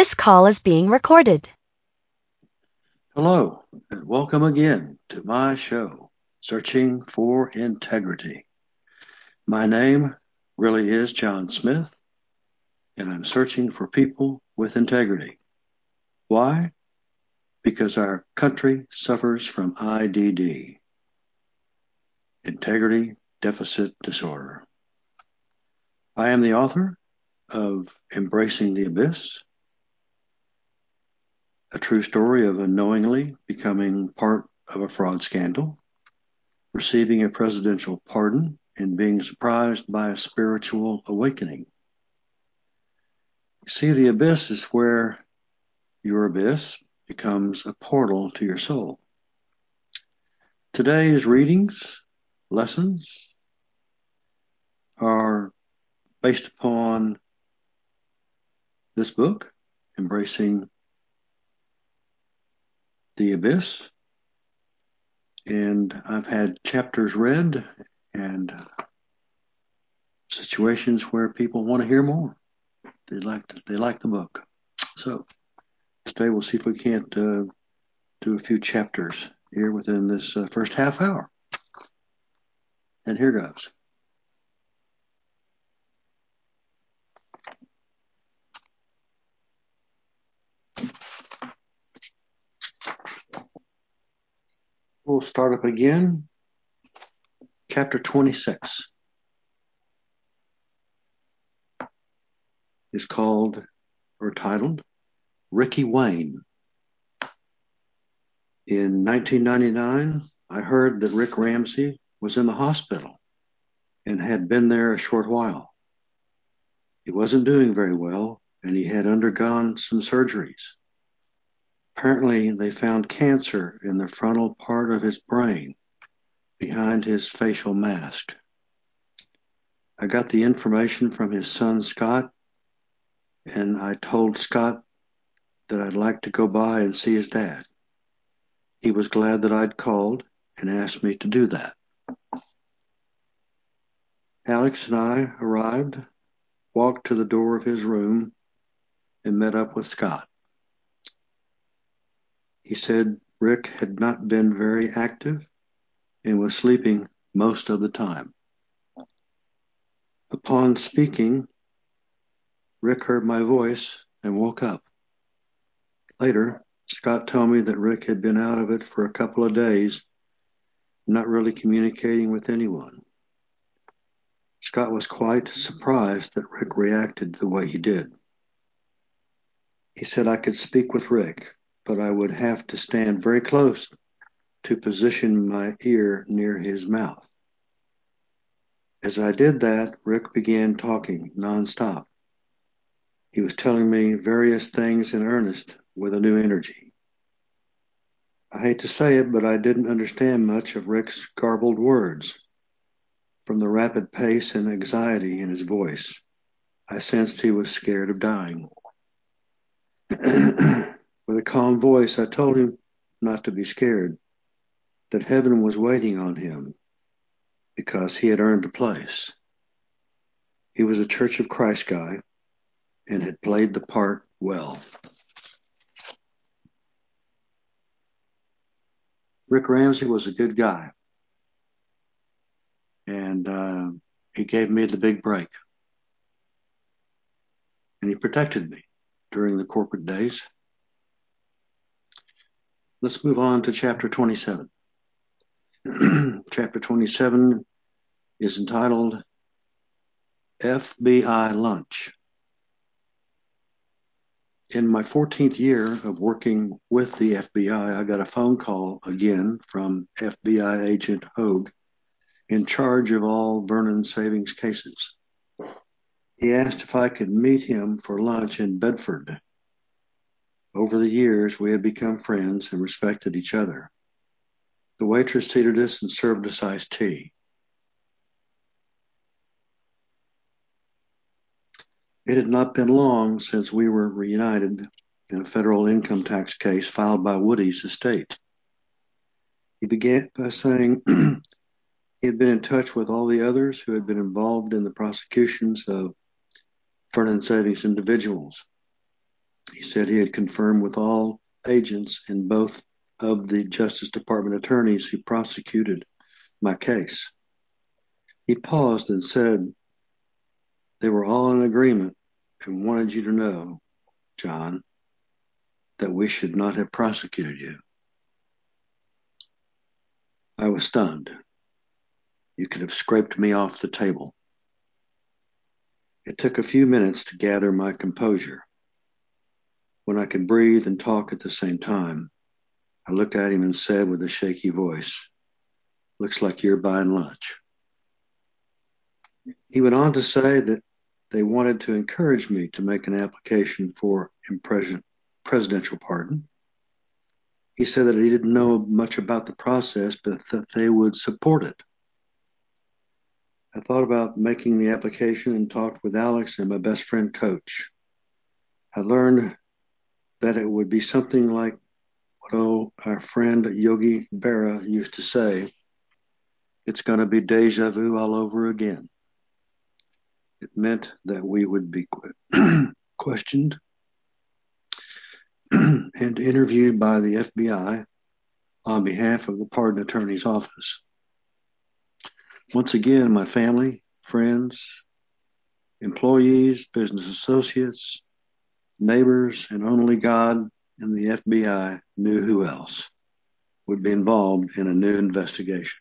This call is being recorded. Hello, and welcome again to my show, Searching for Integrity. My name really is John Smith, and I'm searching for people with integrity. Why? Because our country suffers from IDD, Integrity Deficit Disorder. I am the author of Embracing the Abyss, a true story of unknowingly becoming part of a fraud scandal, receiving a presidential pardon, and being surprised by a spiritual awakening. See, the abyss is where your abyss becomes a portal to your soul. Today's readings, lessons, are based upon this book, Embracing the Abyss. And I've had chapters read and situations where people want to hear more. They like they like the book. So today we'll see if we can't uh, do a few chapters here within this uh, first half hour. And here goes. We'll start up again. Chapter 26 is called or titled Ricky Wayne. In 1999, I heard that Rick Ramsey was in the hospital and had been there a short while. He wasn't doing very well and he had undergone some surgeries. Apparently, they found cancer in the frontal part of his brain behind his facial mask. I got the information from his son Scott, and I told Scott that I'd like to go by and see his dad. He was glad that I'd called and asked me to do that. Alex and I arrived, walked to the door of his room, and met up with Scott. He said Rick had not been very active and was sleeping most of the time. Upon speaking, Rick heard my voice and woke up. Later, Scott told me that Rick had been out of it for a couple of days, not really communicating with anyone. Scott was quite surprised that Rick reacted the way he did. He said I could speak with Rick, but I would have to stand very close to position my ear near his mouth. As I did that, Rick began talking nonstop. He was telling me various things in earnest with a new energy. I hate to say it, but I didn't understand much of Rick's garbled words. From the rapid pace and anxiety in his voice, I sensed he was scared of dying. With a calm voice, I told him not to be scared, that heaven was waiting on him because he had earned a place. He was a Church of Christ guy and had played the part well. Rick Ramsey was a good guy, and uh, he gave me the big break. And he protected me during the corporate days. Let's move on to chapter 27. chapter 27 is entitled FBI Lunch. In my 14th year of working with the FBI, I got a phone call again from FBI agent Hogue in charge of all Vernon Savings cases. He asked if I could meet him for lunch in Bedford over the years, we had become friends and respected each other. The waitress seated us and served us iced tea. It had not been long since we were reunited in a federal income tax case filed by Woody's estate. He began by saying he had been in touch with all the others who had been involved in the prosecutions of Vernon Savings individuals. He said he had confirmed with all agents and both of the Justice Department attorneys who prosecuted my case. He paused and said they were all in agreement and wanted you to know, John, that we should not have prosecuted you. I was stunned. You could have scraped me off the table. It took a few minutes to gather my composure. When I could breathe and talk at the same time, I looked at him and said with a shaky voice, Looks like you're buying lunch. He went on to say that they wanted to encourage me to make an application for presidential pardon. He said that he didn't know much about the process, but that they would support it. I thought about making the application and talked with Alex and my best friend, Coach. I learned that it would be something like what oh, our friend Yogi Berra used to say it's going to be deja vu all over again. It meant that we would be questioned and interviewed by the FBI on behalf of the pardon attorney's office. Once again, my family, friends, employees, business associates, neighbors, and only God and the FBI knew who else would be involved in a new investigation.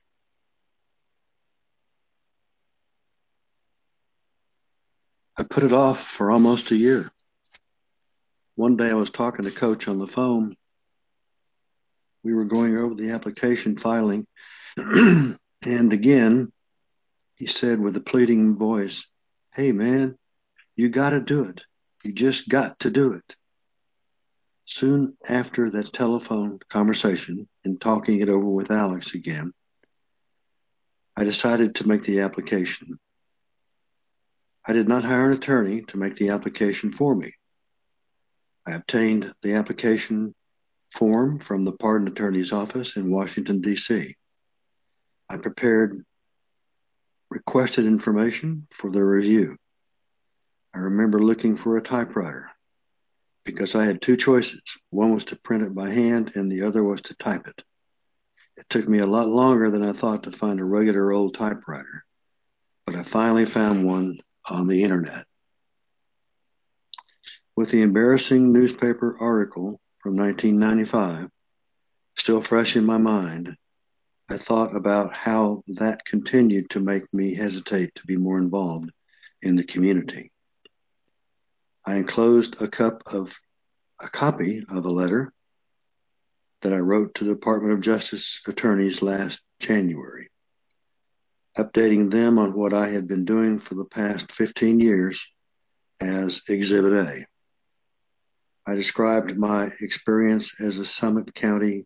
I put it off for almost a year. One day I was talking to Coach on the phone. We were going over the application filing, and again, he said with a pleading voice, Hey man, you got to do it. You just got to do it. Soon after that telephone conversation and talking it over with Alex again, I decided to make the application. I did not hire an attorney to make the application for me. I obtained the application form from the pardon attorney's office in Washington, D.C. I prepared requested information for the review. I remember looking for a typewriter because I had two choices. One was to print it by hand, and the other was to type it. It took me a lot longer than I thought to find a regular old typewriter, but I finally found one on the internet. With the embarrassing newspaper article from 1995 still fresh in my mind, I thought about how that continued to make me hesitate to be more involved in the community. I enclosed a cup of a copy of a letter that I wrote to the Department of Justice attorneys last January, updating them on what I had been doing for the past 15 years as Exhibit A. I described my experience as a Summit County,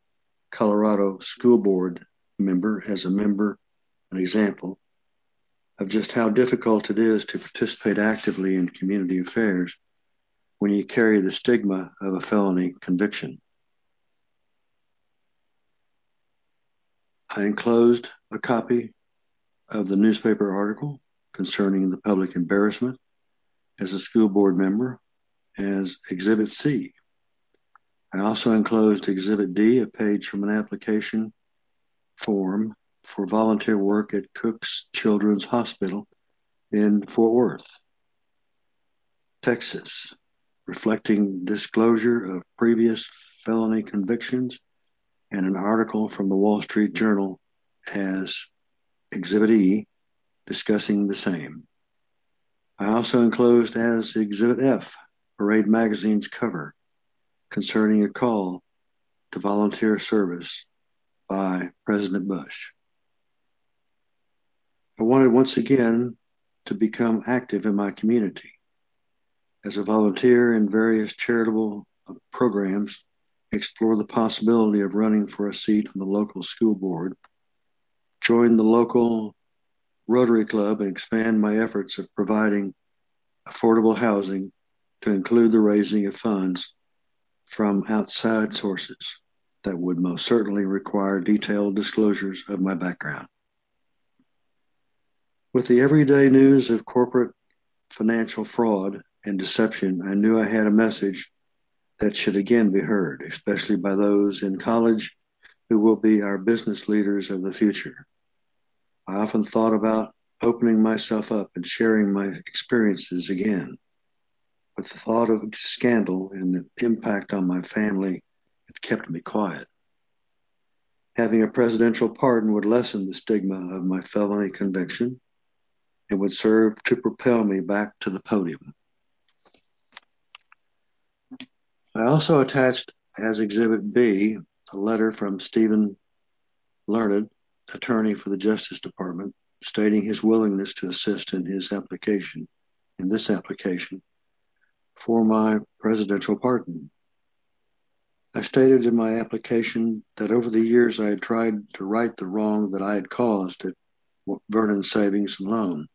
Colorado school board member as a member, an example of just how difficult it is to participate actively in community affairs when you carry the stigma of a felony conviction. I enclosed a copy of the newspaper article concerning the public embarrassment as a school board member as Exhibit C. I also enclosed Exhibit D, a page from an application form for volunteer work at Cook's Children's Hospital in Fort Worth, Texas, reflecting disclosure of previous felony convictions and an article from the Wall Street Journal as Exhibit E discussing the same. I also enclosed as Exhibit F Parade magazine's cover concerning a call to volunteer service by President Bush. I wanted once again to become active in my community. As a volunteer in various charitable programs, explore the possibility of running for a seat on the local school board, join the local Rotary Club, and expand my efforts of providing affordable housing to include the raising of funds from outside sources that would most certainly require detailed disclosures of my background. With the everyday news of corporate financial fraud and deception, I knew I had a message that should again be heard, especially by those in college who will be our business leaders of the future. I often thought about opening myself up and sharing my experiences again. But the thought of scandal and the impact on my family had kept me quiet. Having a presidential pardon would lessen the stigma of my felony conviction and would serve to propel me back to the podium. I also attached as Exhibit B a letter from Stephen Learned, attorney for the Justice Department, stating his willingness to assist in his application, in this application, for my presidential pardon. I stated in my application that over the years I had tried to right the wrong that I had caused at Vernon Savings and Loan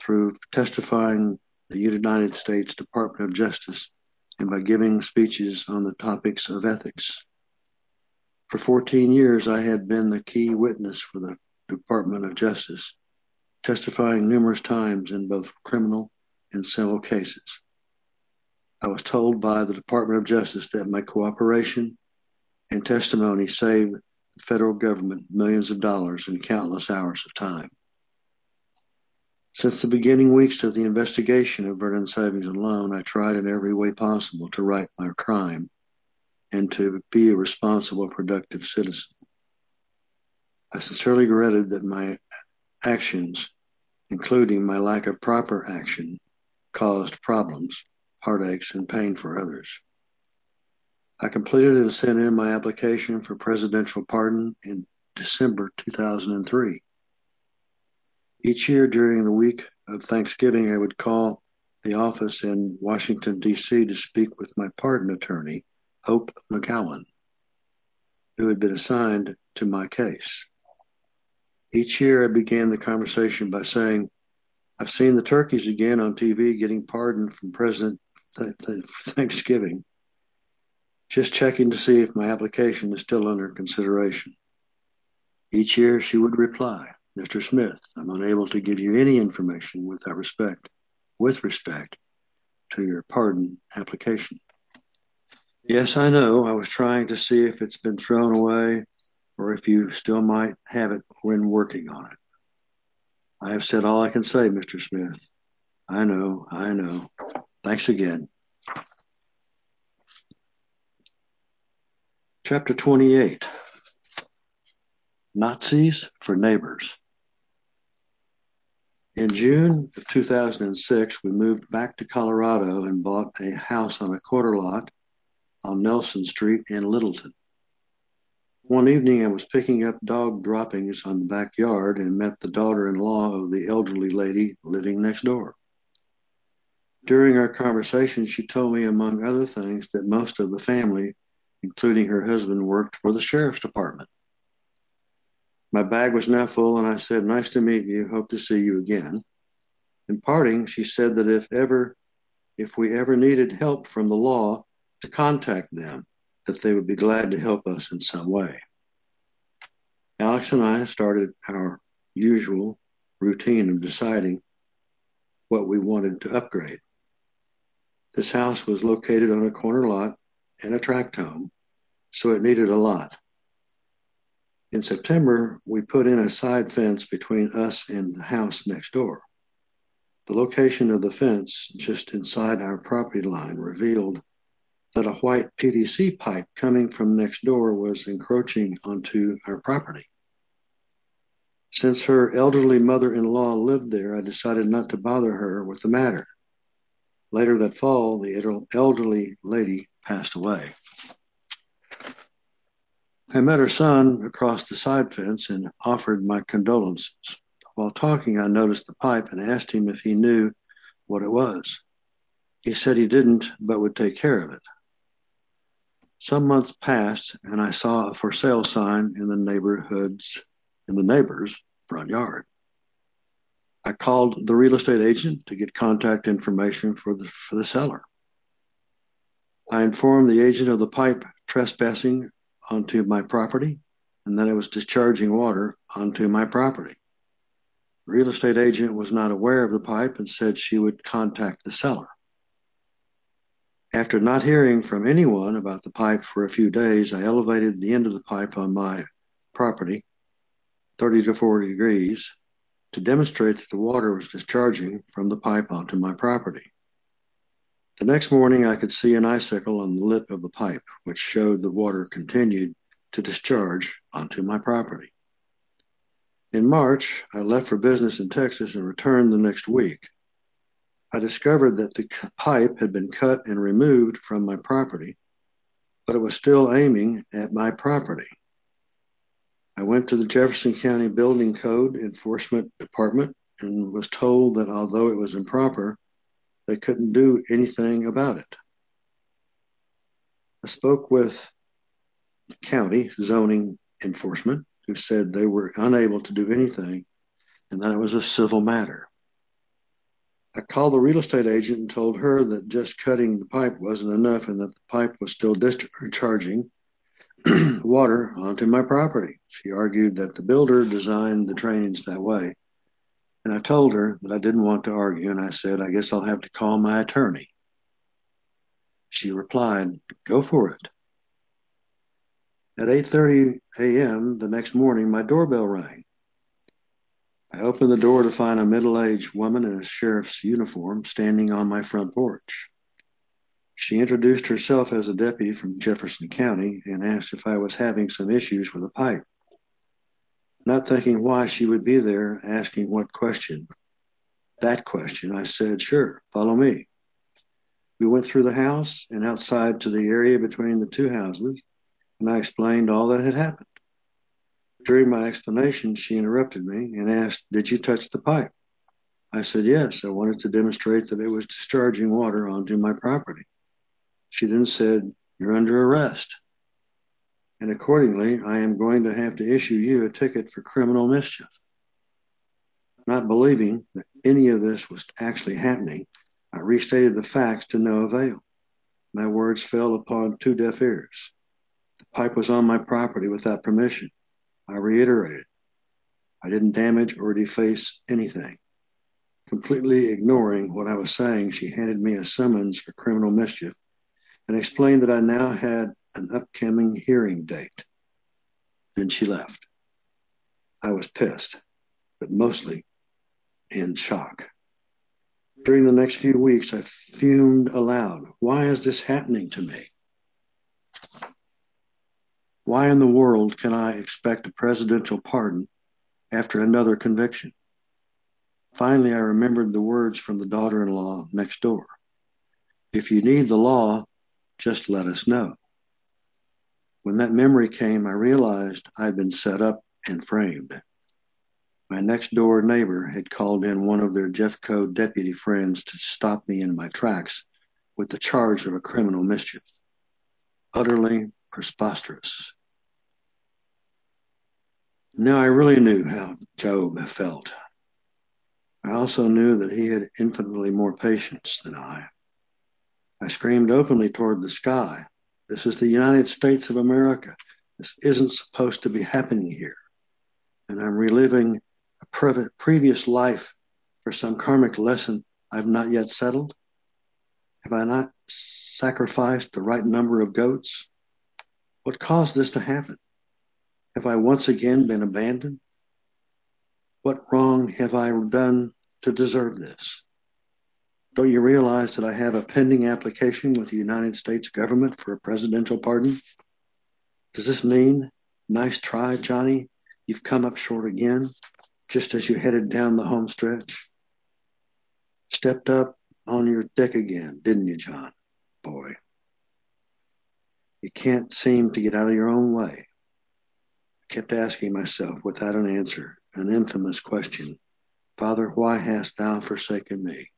through testifying the United States Department of Justice and by giving speeches on the topics of ethics. For 14 years, I had been the key witness for the Department of Justice, testifying numerous times in both criminal and civil cases. I was told by the Department of Justice that my cooperation and testimony saved the federal government millions of dollars and countless hours of time. Since the beginning weeks of the investigation of Vernon Savings and Loan, I tried in every way possible to right my crime and to be a responsible, productive citizen. I sincerely regretted that my actions, including my lack of proper action, caused problems heartaches, and pain for others. I completed and sent in my application for presidential pardon in December 2003. Each year during the week of Thanksgiving, I would call the office in Washington, D.C. to speak with my pardon attorney, Hope McGowan, who had been assigned to my case. Each year, I began the conversation by saying, I've seen the turkeys again on TV getting pardoned from President th- th- Thanksgiving, just checking to see if my application is still under consideration. Each year she would reply, Mr. Smith, I'm unable to give you any information with respect, with respect to your pardon application. Yes, I know. I was trying to see if it's been thrown away or if you still might have it when working on it. I have said all I can say, Mr. Smith. I know, I know. Thanks again. Chapter 28 Nazis for Neighbors. In June of 2006, we moved back to Colorado and bought a house on a quarter lot on Nelson Street in Littleton. One evening, I was picking up dog droppings on the backyard and met the daughter in law of the elderly lady living next door. During our conversation, she told me, among other things, that most of the family, including her husband, worked for the sheriff's department. My bag was now full, and I said, Nice to meet you. Hope to see you again. In parting, she said that if ever, if we ever needed help from the law, to contact them, that they would be glad to help us in some way. Alex and I started our usual routine of deciding what we wanted to upgrade. This house was located on a corner lot and a tract home, so it needed a lot. In September, we put in a side fence between us and the house next door. The location of the fence just inside our property line revealed that a white PVC pipe coming from next door was encroaching onto our property. Since her elderly mother in law lived there, I decided not to bother her with the matter. Later that fall, the elderly lady passed away. I met her son across the side fence and offered my condolences. While talking, I noticed the pipe and asked him if he knew what it was. He said he didn't, but would take care of it. Some months passed, and I saw a for sale sign in the neighborhood's in the neighbor's front yard. I called the real estate agent to get contact information for the, for the seller. I informed the agent of the pipe trespassing onto my property and that it was discharging water onto my property. The real estate agent was not aware of the pipe and said she would contact the seller. After not hearing from anyone about the pipe for a few days, I elevated the end of the pipe on my property 30 to 40 degrees to demonstrate that the water was discharging from the pipe onto my property. The next morning, I could see an icicle on the lip of the pipe, which showed the water continued to discharge onto my property. In March, I left for business in Texas and returned the next week. I discovered that the pipe had been cut and removed from my property, but it was still aiming at my property. I went to the Jefferson County Building Code Enforcement Department and was told that although it was improper, they couldn't do anything about it. I spoke with county zoning enforcement who said they were unable to do anything and that it was a civil matter. I called the real estate agent and told her that just cutting the pipe wasn't enough and that the pipe was still discharging water onto my property. She argued that the builder designed the drains that way. And I told her that I didn't want to argue and I said, I guess I'll have to call my attorney. She replied, go for it. At 8:30 a.m. the next morning, my doorbell rang. I opened the door to find a middle-aged woman in a sheriff's uniform standing on my front porch. She introduced herself as a deputy from Jefferson County and asked if I was having some issues with a pipe. Not thinking why she would be there asking what question, that question, I said, sure, follow me. We went through the house and outside to the area between the two houses, and I explained all that had happened. During my explanation, she interrupted me and asked, Did you touch the pipe? I said, Yes, I wanted to demonstrate that it was discharging water onto my property. She then said, You're under arrest. And accordingly, I am going to have to issue you a ticket for criminal mischief. Not believing that any of this was actually happening, I restated the facts to no avail. My words fell upon two deaf ears. The pipe was on my property without permission. I reiterated, I didn't damage or deface anything. Completely ignoring what I was saying, she handed me a summons for criminal mischief and explained that I now had an upcoming hearing date. Then she left. I was pissed, but mostly in shock. During the next few weeks, I fumed aloud. Why is this happening to me? Why in the world can I expect a presidential pardon after another conviction? Finally, I remembered the words from the daughter in law next door. If you need the law, just let us know. When that memory came, I realized I'd been set up and framed. My next door neighbor had called in one of their Jeffco deputy friends to stop me in my tracks with the charge of a criminal mischief. Utterly preposterous. Now I really knew how Job felt. I also knew that he had infinitely more patience than I. I screamed openly toward the sky. This is the United States of America. This isn't supposed to be happening here. And I'm reliving a pre- previous life for some karmic lesson I've not yet settled. Have I not sacrificed the right number of goats? What caused this to happen? Have I once again been abandoned? What wrong have I done to deserve this? Don't you realize that I have a pending application with the United States government for a presidential pardon? Does this mean, nice try, Johnny, you've come up short again, just as you headed down the home stretch? Stepped up on your dick again, didn't you, John? Boy. You can't seem to get out of your own way I kept asking myself without an answer an infamous question Father, why hast thou forsaken me?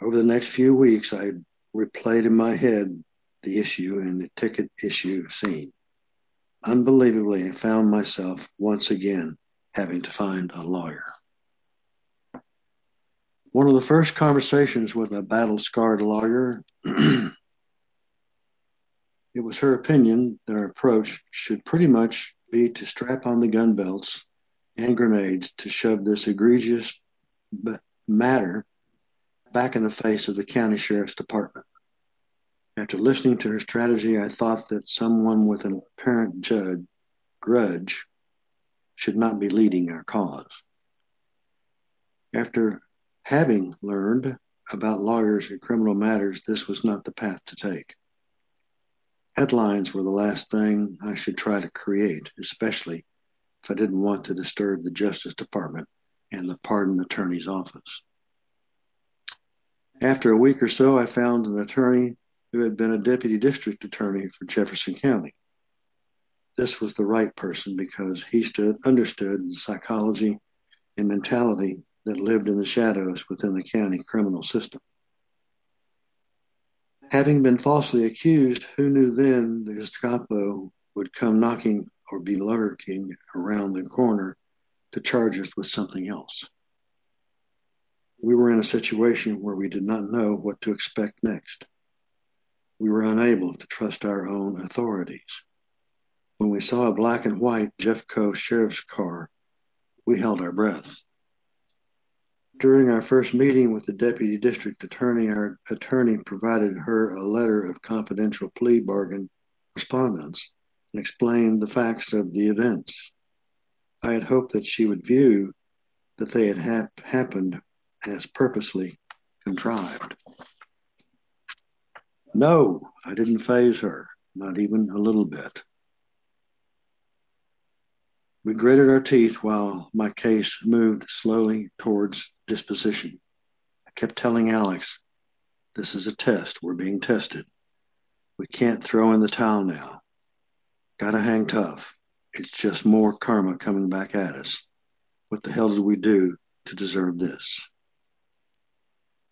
Over the next few weeks, I replayed in my head the issue and the ticket issue scene. Unbelievably, I found myself once again having to find a lawyer. One of the first conversations with a battle scarred lawyer It was her opinion that our approach should pretty much be to strap on the gun belts and grenades to shove this egregious matter back in the face of the county sheriff's department. After listening to her strategy, I thought that someone with an apparent judge, grudge should not be leading our cause. After having learned about lawyers in criminal matters, this was not the path to take. Headlines were the last thing I should try to create, especially if I didn't want to disturb the Justice Department and the pardon attorney's office. After a week or so, I found an attorney who had been a deputy district attorney for Jefferson County. This was the right person because he stood, understood the psychology and mentality that lived in the shadows within the county criminal system. Having been falsely accused, who knew then the Gestapo would come knocking or be lurking around the corner to charge us with something else? We were in a situation where we did not know what to expect next. We were unable to trust our own authorities. When we saw a black and white Jeffco sheriff's car, we held our breath. During our first meeting with the deputy district attorney, our attorney provided her a letter of confidential plea bargain correspondence and explained the facts of the events. I had hoped that she would view that they had hap- happened as purposely contrived. No, I didn't faze her, not even a little bit. We gritted our teeth while my case moved slowly towards disposition. I kept telling Alex, this is a test. We're being tested. We can't throw in the towel now. Gotta hang tough. It's just more karma coming back at us. What the hell did we do to deserve this?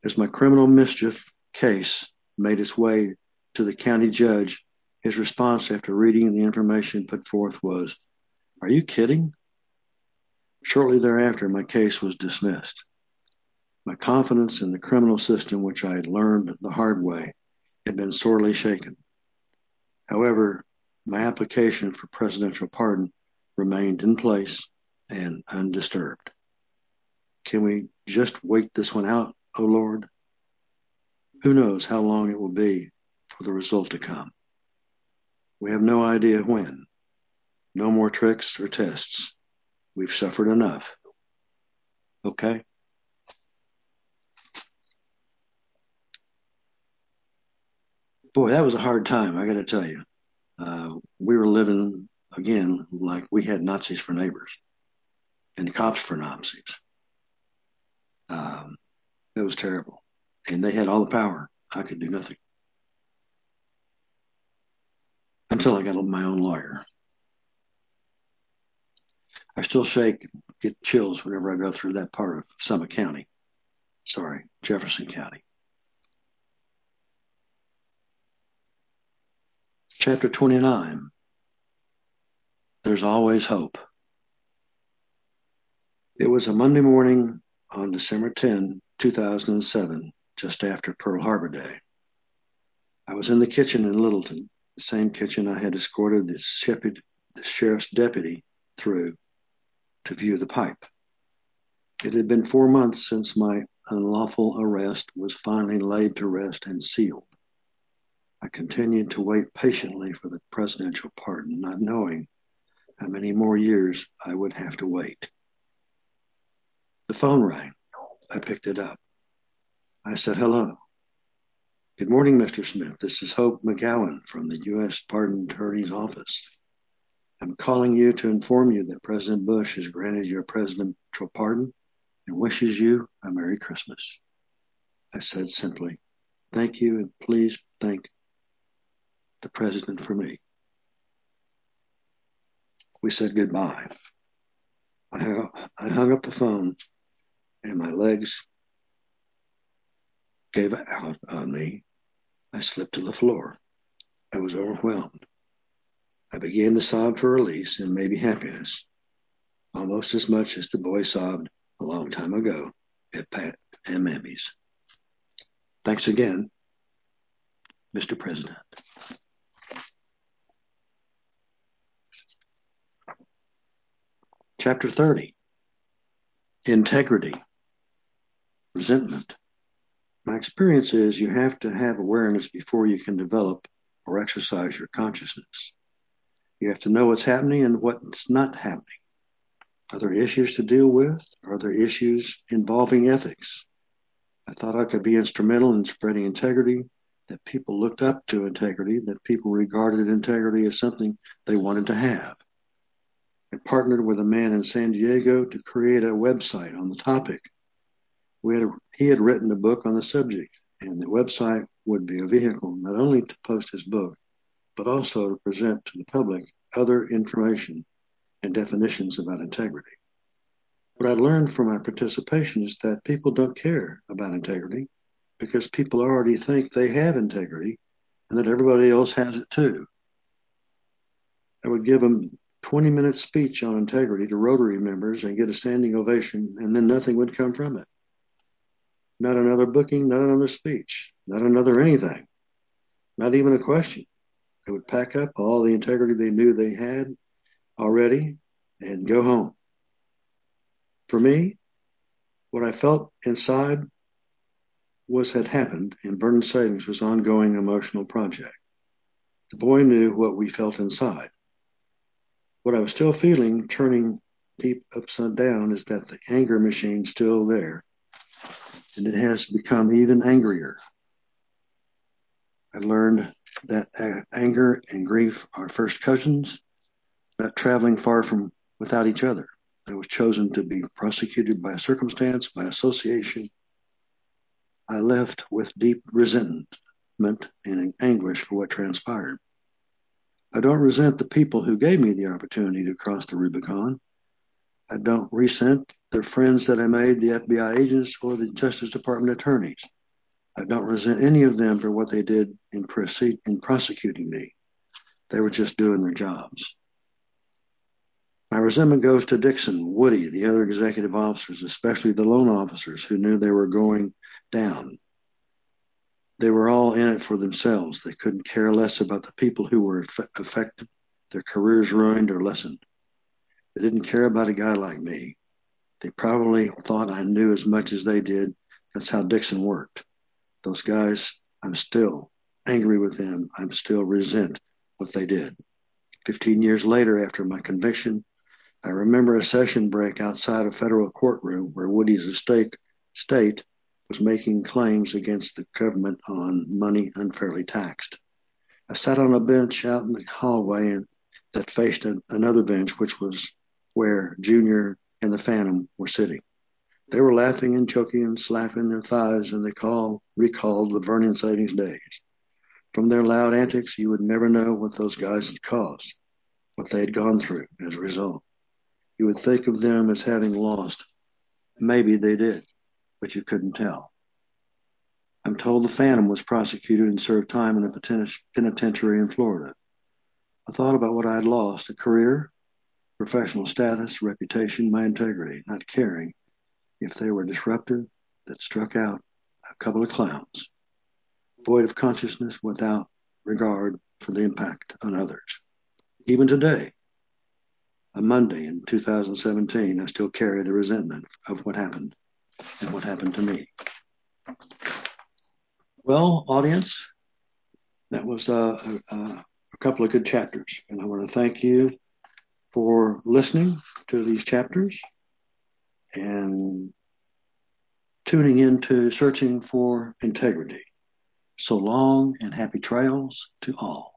As my criminal mischief case made its way to the county judge, his response after reading the information put forth was, Are you kidding? Shortly thereafter, my case was dismissed. My confidence in the criminal system, which I had learned the hard way, had been sorely shaken. However, my application for presidential pardon remained in place and undisturbed. Can we just wait this one out, O Lord? Who knows how long it will be for the result to come? We have no idea when. No more tricks or tests. We've suffered enough. Okay? Boy, that was a hard time, I got to tell you. Uh, we were living, again, like we had Nazis for neighbors and cops for Nazis. Um, it was terrible. And they had all the power. I could do nothing. Until I got my own lawyer. I still shake, get chills whenever I go through that part of Summit County. Sorry, Jefferson County. Chapter 29 There's Always Hope. It was a Monday morning on December 10, 2007, just after Pearl Harbor Day. I was in the kitchen in Littleton, the same kitchen I had escorted the, shepherd, the sheriff's deputy through to view the pipe. It had been four months since my unlawful arrest was finally laid to rest and sealed. I continued to wait patiently for the presidential pardon, not knowing how many more years I would have to wait. The phone rang. I picked it up. I said, hello. Good morning, Mr. Smith. This is Hope McGowan from the U.S. Pardon Attorney's Office. I'm calling you to inform you that President Bush has granted your presidential pardon and wishes you a Merry Christmas. I said simply, thank you and please thank the president for me. We said goodbye. I hung up the phone and my legs gave out on me. I slipped to the floor. I was overwhelmed. I began to sob for release and maybe happiness, almost as much as the boy sobbed a long time ago at Pat and Mammy's. Thanks again, Mr. President. Chapter 30 Integrity, Resentment, My experience is you have to have awareness before you can develop or exercise your consciousness. You have to know what's happening and what's not happening. Are there issues to deal with? Are there issues involving ethics? I thought I could be instrumental in spreading integrity, that people looked up to integrity, that people regarded integrity as something they wanted to have. I partnered with a man in San Diego to create a website on the topic. We had a, he had written a book on the subject, and the website would be a vehicle not only to post his book, but also to present to the public other information and definitions about integrity. What I learned from my participation is that people don't care about integrity because people already think they have integrity and that everybody else has it too. I would give a 20 minute speech on integrity to Rotary members and get a standing ovation, and then nothing would come from it. Not another booking, not another speech, not another anything, not even a question. They would pack up all the integrity they knew they had already and go home. For me, what I felt inside was had happened, and Vernon Savings was ongoing emotional project. The boy knew what we felt inside. What I was still feeling, turning deep upside down, is that the anger machine still there, and it has become even angrier. I learned that uh, anger and grief are first cousins, not traveling far from without each other. I was chosen to be prosecuted by circumstance, by association. I left with deep resentment and anguish for what transpired. I don't resent the people who gave me the opportunity to cross the Rubicon. I don't resent the friends that I made, the FBI agents or the Justice Department attorneys. I don't resent any of them for what they did in, proceed, in prosecuting me. They were just doing their jobs. My resentment goes to Dixon, Woody, the other executive officers, especially the loan officers who knew they were going down. They were all in it for themselves. They couldn't care less about the people who were affected, their careers ruined or lessened. They didn't care about a guy like me. They probably thought I knew as much as they did. That's how Dixon worked. Those guys, I'm still angry with them. I'm still resent what they did. 15 years later, after my conviction, I remember a session break outside a federal courtroom where Woody's estate state was making claims against the government on money unfairly taxed. I sat on a bench out in the hallway and that faced a, another bench, which was where Junior and the Phantom were sitting. They were laughing and choking and slapping their thighs, and they call, recalled the Vernon Savings days. From their loud antics, you would never know what those guys had caused, what they had gone through as a result. You would think of them as having lost. Maybe they did, but you couldn't tell. I'm told the Phantom was prosecuted and served time in a penitentiary in Florida. I thought about what I had lost a career, professional status, reputation, my integrity, not caring if they were disruptive that struck out a couple of clowns, void of consciousness without regard for the impact on others. Even today, a Monday in 2017, I still carry the resentment of what happened and what happened to me. Well, audience, that was uh, a, a, couple of good chapters, and I want to thank you for listening to these chapters and tuning into searching for integrity. So long and happy trails to all.